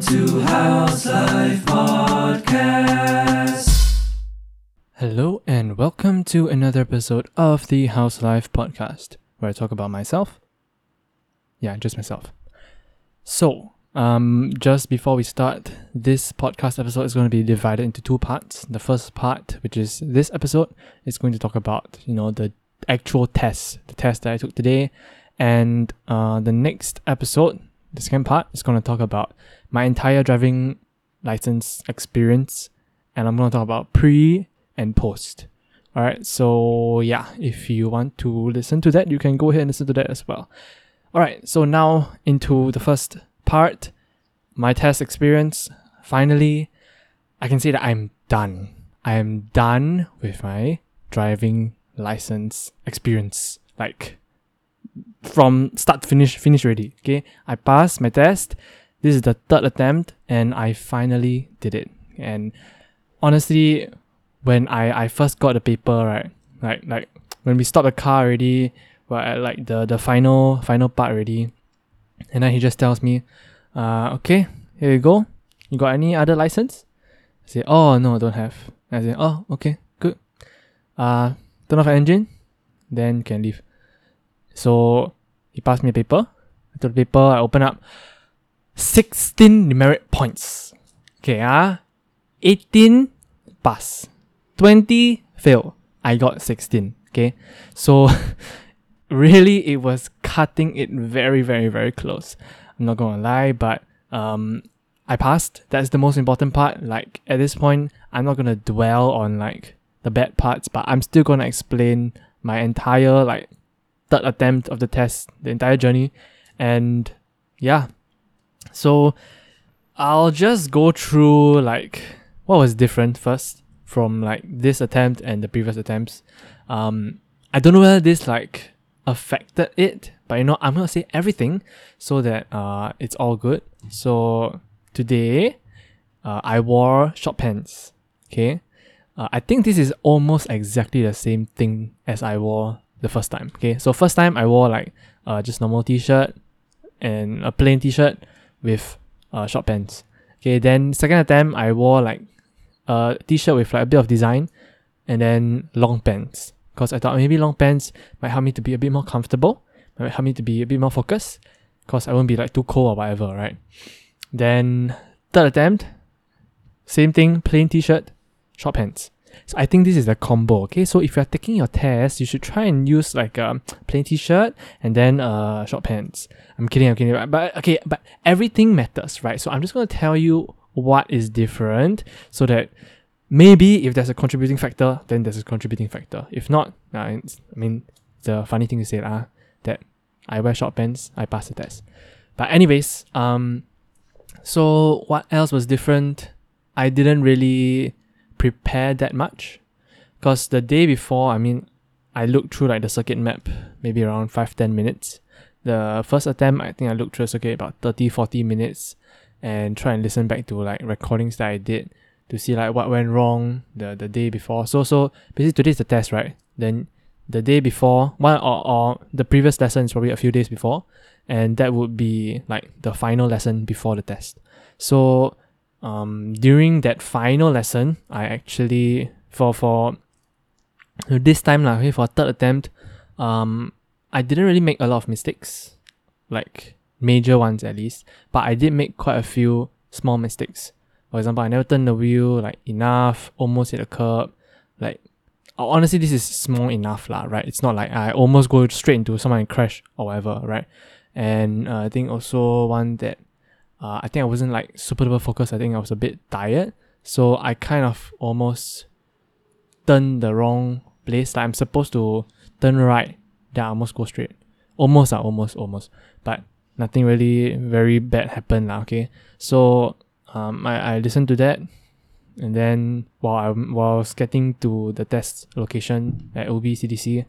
To How's Life Podcast. Hello, and welcome to another episode of the How's Life Podcast, where I talk about myself. Yeah, just myself. So, um, just before we start, this podcast episode is going to be divided into two parts. The first part, which is this episode, is going to talk about you know the actual test, the test that I took today, and uh, the next episode, the second part, is going to talk about my entire driving license experience, and I'm going to talk about pre and post. All right, so yeah, if you want to listen to that, you can go ahead and listen to that as well. All right, so now into the first part, my test experience. Finally, I can say that I'm done. I am done with my driving license experience. Like from start to finish, finish already. Okay, I passed my test. This is the third attempt, and I finally did it. And honestly, when I, I first got the paper, right, like like when we stopped the car already, we're at like the the final final part already, and then he just tells me, uh, okay, here you go. You got any other license? I say, oh no, don't have. I say, oh okay, good. Uh, turn off the engine, then can leave. So he passed me a paper. I took the paper. I open up. Sixteen demerit points. Okay, ah, uh, eighteen pass, twenty fail. I got sixteen. Okay, so really it was cutting it very very very close. I'm not gonna lie, but um, I passed. That's the most important part. Like at this point, I'm not gonna dwell on like the bad parts, but I'm still gonna explain my entire like third attempt of the test, the entire journey, and yeah. So I'll just go through like what was different first from like this attempt and the previous attempts. Um, I don't know whether this like affected it, but you know, I'm gonna say everything so that uh it's all good. So today, uh, I wore short pants. Okay, uh, I think this is almost exactly the same thing as I wore the first time. Okay, so first time I wore like uh just normal t-shirt and a plain t-shirt with uh short pants. Okay, then second attempt I wore like a t-shirt with like a bit of design and then long pants because I thought maybe long pants might help me to be a bit more comfortable, might help me to be a bit more focused, because I won't be like too cold or whatever, right? Then third attempt, same thing, plain t-shirt, short pants. So I think this is a combo. Okay, so if you're taking your test, you should try and use like a plain t-shirt and then uh short pants. I'm kidding, I'm kidding. But okay, but everything matters, right? So I'm just gonna tell you what is different so that maybe if there's a contributing factor, then there's a contributing factor. If not, uh, I mean, the funny thing to say, uh, that I wear short pants, I pass the test. But anyways, um, so what else was different? I didn't really prepare that much, because the day before, I mean, I looked through like the circuit map, maybe around 5-10 minutes. The first attempt, I think I looked through the circuit about 30-40 minutes, and try and listen back to like recordings that I did to see like what went wrong the, the day before. So so basically today's the test, right? Then the day before, one or, or the previous lesson is probably a few days before, and that would be like the final lesson before the test. So um during that final lesson, I actually for for this time lah, okay, for third attempt, um I didn't really make a lot of mistakes. Like major ones at least. But I did make quite a few small mistakes. For example, I never turned the wheel like enough, almost hit a curb. Like honestly, this is small enough, lah, right? It's not like I almost go straight into someone and crash or whatever, right? And uh, I think also one that uh, I think I wasn't like super focused. I think I was a bit tired, so I kind of almost turned the wrong place. Like I'm supposed to turn right, then I almost go straight. Almost, uh, almost, almost. But nothing really very bad happened, lah. Okay, so um, I, I listened to that and then while I, while I was getting to the test location at OBCDC,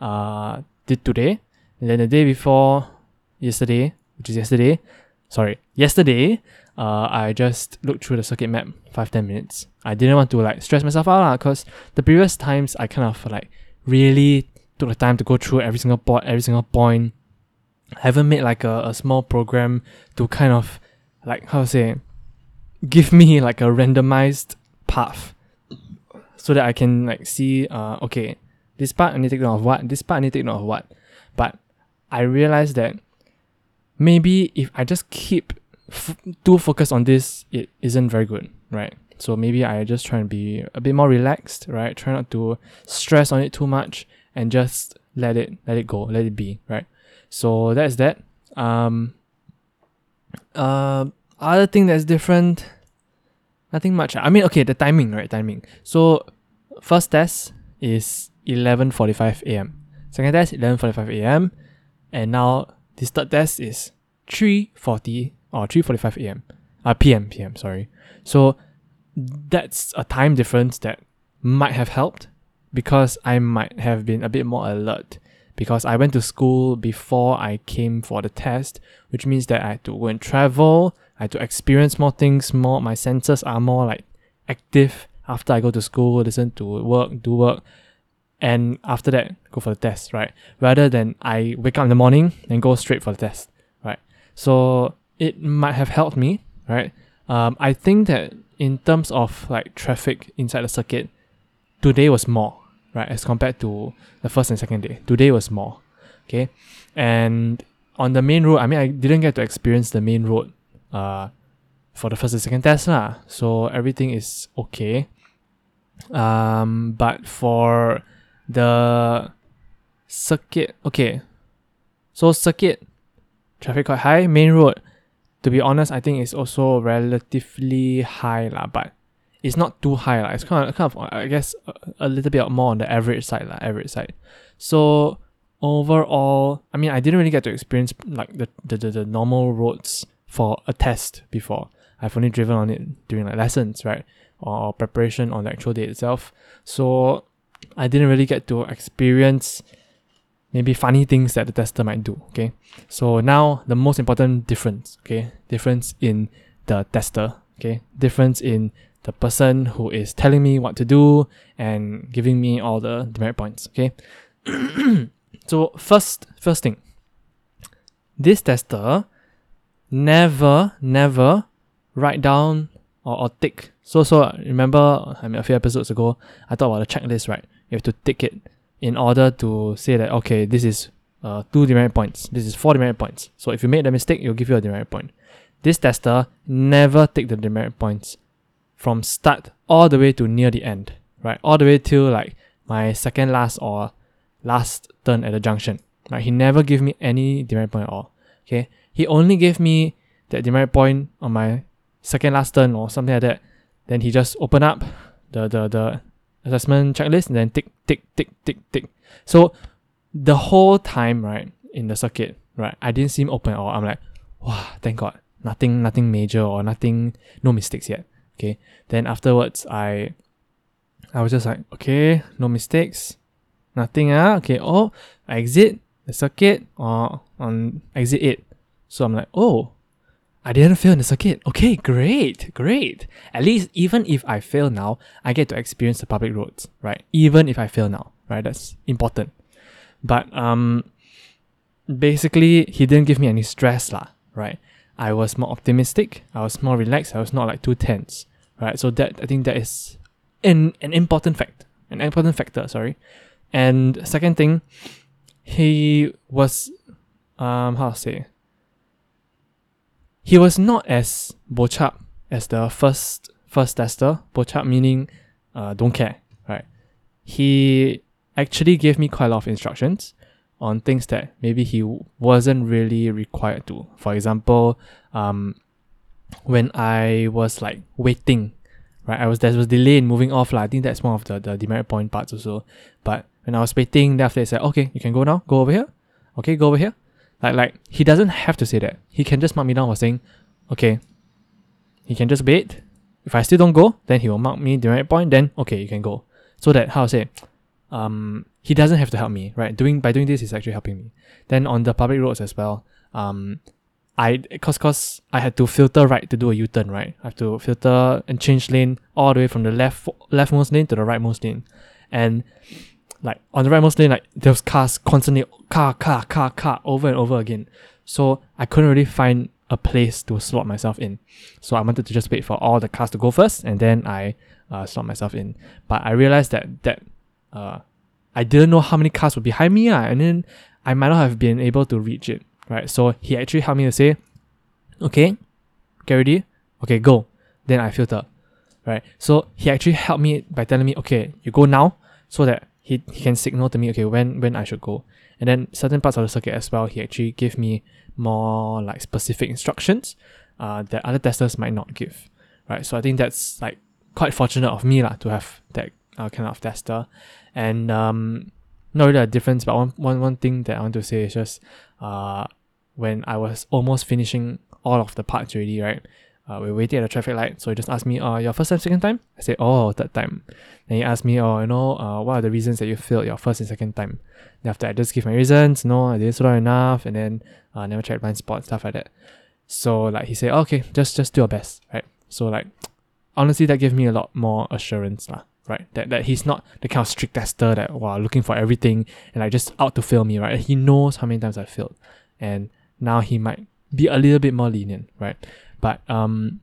uh, did today. And then the day before yesterday, which is yesterday, sorry, yesterday, uh, I just looked through the circuit map five ten minutes. I didn't want to like stress myself out because the previous times I kind of like really took the time to go through every single point, every single point. I haven't made like a, a small program to kind of like how to say give me like a randomized path so that I can like see uh okay this part I need to take note of what this part I need to take note of what but I realized that maybe if I just keep f- too focused on this it isn't very good right? So maybe I just try and be a bit more relaxed right? Try not to stress on it too much and just let it let it go let it be right? So that's that. Um uh other thing that's different nothing much. I mean okay the timing right timing. So first test is 11:45 a.m second test 11:45 a.m and now this third test is 3:40 or 3:45 a.m uh p.m p.m sorry. So that's a time difference that might have helped because I might have been a bit more alert. Because I went to school before I came for the test, which means that I had to go and travel, I had to experience more things, more my senses are more like active after I go to school, listen to work, do work, and after that go for the test, right? Rather than I wake up in the morning and go straight for the test, right? So it might have helped me, right? Um, I think that in terms of like traffic inside the circuit, today was more, right, as compared to the first and second day. Today was more, okay? And on the main road, I mean, I didn't get to experience the main road uh, for the first and second test, lah. so everything is okay. Um, but for the circuit, okay, so circuit, traffic quite high, main road, to be honest, I think it's also relatively high, lah, but it's not too high. Like, it's kind of, kind of I guess, a, a little bit more on the average side, like, average side. So overall, I mean, I didn't really get to experience like the, the, the, the normal roads for a test before. I've only driven on it during like lessons, right? Or preparation on the actual day itself. So I didn't really get to experience maybe funny things that the tester might do. Okay. So now the most important difference, okay, difference in the tester, okay, difference in the person who is telling me what to do and giving me all the demerit points. Okay. so first first thing. This tester never, never write down or, or tick. So so remember I mean a few episodes ago I talked about the checklist, right? You have to tick it in order to say that okay, this is uh, two demerit points, this is four demerit points. So if you make the mistake, it'll give you a demerit point. This tester never take the demerit points from start all the way to near the end, right? All the way till like my second last or last turn at the junction. Right? He never gave me any demerit point at all. Okay. He only gave me that demerit point on my second last turn or something like that. Then he just open up the the, the assessment checklist and then tick tick tick tick tick. So the whole time, right, in the circuit, right, I didn't seem open at all. I'm like, wow, thank God. Nothing nothing major or nothing no mistakes yet. Okay. Then afterwards I I was just like, okay, no mistakes. Nothing ah. Okay, oh, I exit the circuit or on exit 8. So I'm like, oh, I didn't fail in the circuit. Okay, great, great. At least even if I fail now, I get to experience the public roads, right? Even if I fail now, right? That's important. But um basically he didn't give me any stress lah, right? I was more optimistic, I was more relaxed, I was not like too tense. Right. So that I think that is an an important fact. An important factor, sorry. And second thing, he was um how to say he was not as bochap as the first first tester. Bochap meaning uh, don't care, right? He actually gave me quite a lot of instructions on things that maybe he wasn't really required to. For example, um, when I was like waiting, right? I was there was delay in moving off. Like, I think that's one of the, the demerit point parts also. But when I was waiting, then after they said, okay, you can go now, go over here. Okay, go over here. Like like he doesn't have to say that. He can just mark me down for saying, okay. He can just wait. If I still don't go, then he will mark me the right point, then okay, you can go. So that how to say um he doesn't have to help me, right? Doing by doing this is actually helping me. Then on the public roads as well, um I cause cause I had to filter right to do a U-turn, right? I have to filter and change lane all the way from the left leftmost lane to the rightmost lane. And like on the rightmost lane, like there was cars constantly car, car, car, car over and over again. So I couldn't really find a place to slot myself in. So I wanted to just wait for all the cars to go first and then I uh, slot myself in. But I realized that that uh, I didn't know how many cars were behind me, uh, and then I might not have been able to reach it. Right. So he actually helped me to say, okay, get ready, okay, go. Then I filter. Right. So he actually helped me by telling me, okay, you go now, so that he, he can signal to me, okay, when when I should go. And then certain parts of the circuit as well, he actually gave me more like specific instructions uh, that other testers might not give. Right. So I think that's like quite fortunate of me lah, to have that uh, kind of tester. And um, not really a difference, but one, one, one thing that I want to say is just uh, when I was almost finishing all of the parts already, right? Uh, we are waiting at a traffic light, so he just asked me, uh, your first time, second time? I said, oh, third time. Then he asked me, oh, you know, uh, what are the reasons that you failed your first and second time? Then after I just give my reasons, no, I didn't slow enough, and then uh, never checked blind spot, stuff like that. So like he said, oh, okay, just just do your best, right? So like honestly, that gave me a lot more assurance, lah, right? That that he's not the kind of strict tester that wow looking for everything and like just out to fail me, right? He knows how many times I failed, and now he might be a little bit more lenient, right? But um,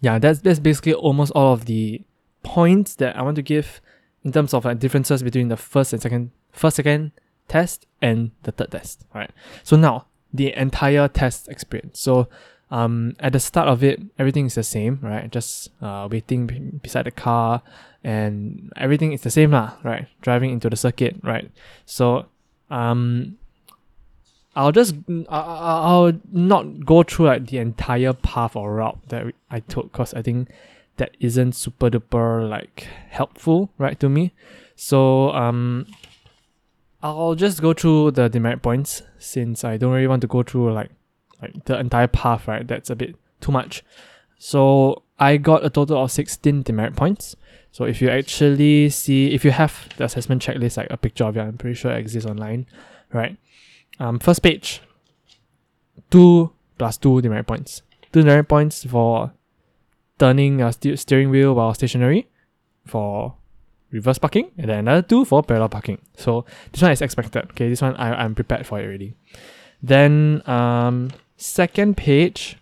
yeah, that's that's basically almost all of the points that I want to give in terms of like differences between the first and second first second test and the third test. Right. So now the entire test experience. So um, at the start of it, everything is the same, right? Just uh, waiting b- beside the car, and everything is the same, lah, right? Driving into the circuit, right? So, um, I'll just I'll, I'll not go through like the entire path or route that I took because I think that isn't super duper like helpful, right, to me. So um, I'll just go through the demerit points since I don't really want to go through like like the entire path, right? That's a bit too much. So I got a total of 16 demerit points. So if you actually see, if you have the assessment checklist, like a picture of it, I'm pretty sure it exists online, right? Um, first page, two plus two demerit points. Two demerit points for turning a st- steering wheel while stationary, for reverse parking, and then another two for parallel parking. So this one is expected. Okay, this one I, I'm prepared for it already. Then um, second page,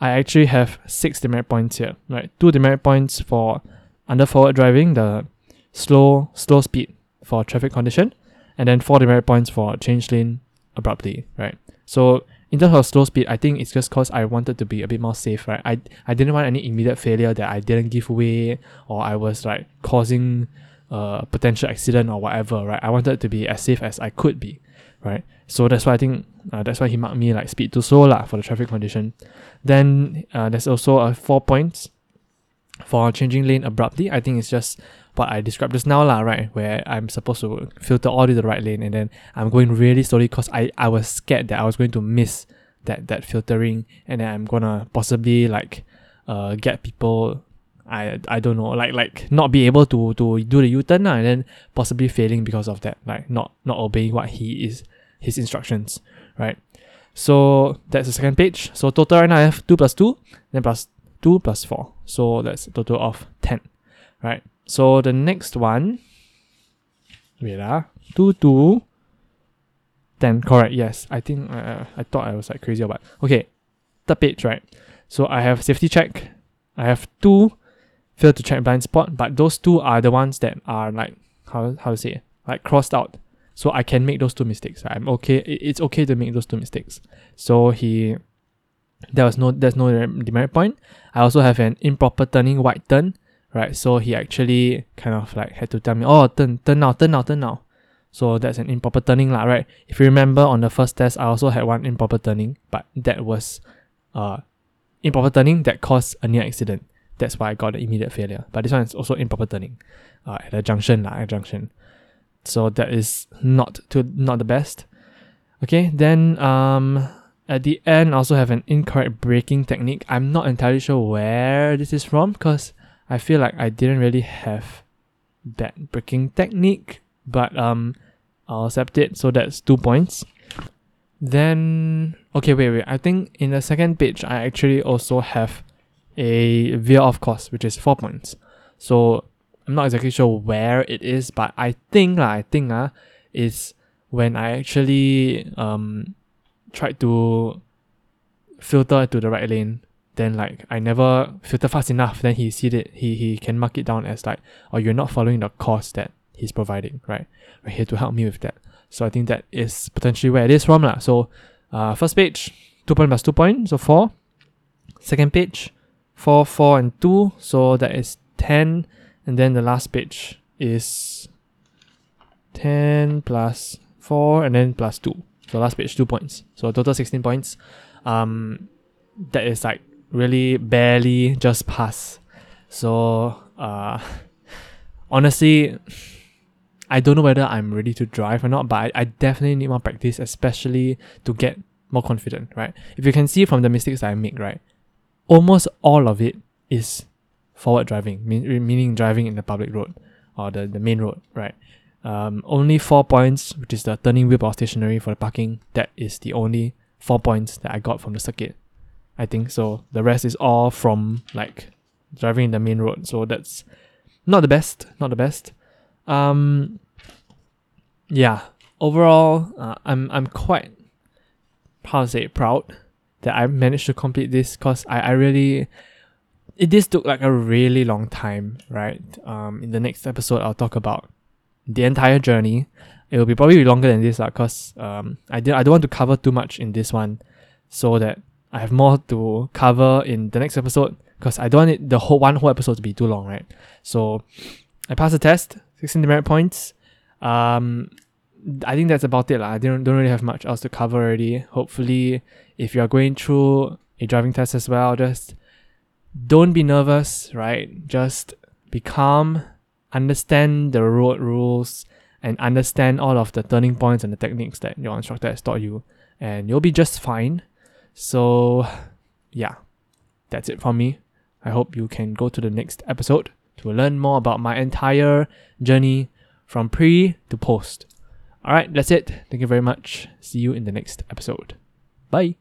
I actually have six demerit points here. Right, two demerit points for under forward driving, the slow slow speed for traffic condition, and then four demerit points for change lane abruptly. Right. So in terms of slow speed, I think it's just cause I wanted to be a bit more safe. Right. I I didn't want any immediate failure that I didn't give way or I was like causing a potential accident or whatever. Right. I wanted to be as safe as I could be. Right. So that's why I think uh, that's why he marked me like speed too slow lah for the traffic condition. Then uh, there's also a four points for changing lane abruptly. I think it's just what I described just now lah, right? Where I'm supposed to filter all to the right lane and then I'm going really slowly because I, I was scared that I was going to miss that that filtering and then I'm gonna possibly like uh get people I I don't know like like not be able to to do the U-turn and then possibly failing because of that like not not obeying what he is his instructions right so that's the second page so total right now I have 2 plus 2 then plus 2 plus 4 so that's a total of 10 right so the next one wait ah 2 2 10 correct yes I think uh, I thought I was like crazy about okay third page right so I have safety check I have two fail to check blind spot but those two are the ones that are like how, how to say like crossed out so I can make those two mistakes. I'm okay. It's okay to make those two mistakes. So he, there was no, there's no demerit point. I also have an improper turning white turn, right? So he actually kind of like had to tell me, oh, turn, turn now, turn now, turn now. So that's an improper turning, lah, right? If you remember on the first test, I also had one improper turning, but that was, uh, improper turning that caused a near accident. That's why I got the immediate failure. But this one is also improper turning, uh, at a junction, lah, at a junction so that is not to not the best. Okay, then um at the end also have an incorrect braking technique. I'm not entirely sure where this is from because I feel like I didn't really have that braking technique, but um I'll accept it. So that's two points. Then okay, wait, wait. I think in the second page I actually also have a veer off course, which is four points. So I'm not exactly sure where it is, but I think uh, I think uh, is when I actually um tried to filter to the right lane, then like I never filter fast enough, then he see it, he he can mark it down as like, oh you're not following the course that he's providing, right? Right here to help me with that. So I think that is potentially where it is from lah. So uh first page, two point plus two point, so four. Second page, four, four and two, so that is ten. And then the last page is ten plus four and then plus two. So last page two points. So total sixteen points. Um that is like really barely just pass. So uh honestly I don't know whether I'm ready to drive or not, but I, I definitely need more practice, especially to get more confident, right? If you can see from the mistakes I make, right, almost all of it is forward driving, mean, meaning driving in the public road or the, the main road, right? Um, only four points, which is the turning wheel or stationary for the parking, that is the only four points that I got from the circuit. I think so. The rest is all from like driving in the main road. So that's not the best, not the best. Um, yeah. Overall, uh, I'm I'm quite how to say proud that I managed to complete this because I, I really it this took like a really long time, right? Um, in the next episode, I'll talk about the entire journey. It will be probably longer than this, because um, I did I don't want to cover too much in this one, so that I have more to cover in the next episode. Because I don't want it, the whole one whole episode to be too long, right? So I passed the test, 16 demerit points. Um, I think that's about it. La. I don't, don't really have much else to cover already. Hopefully, if you're going through a driving test as well, just don't be nervous, right? Just be calm, understand the road rules, and understand all of the turning points and the techniques that your instructor has taught you, and you'll be just fine. So, yeah, that's it from me. I hope you can go to the next episode to learn more about my entire journey from pre to post. Alright, that's it. Thank you very much. See you in the next episode. Bye.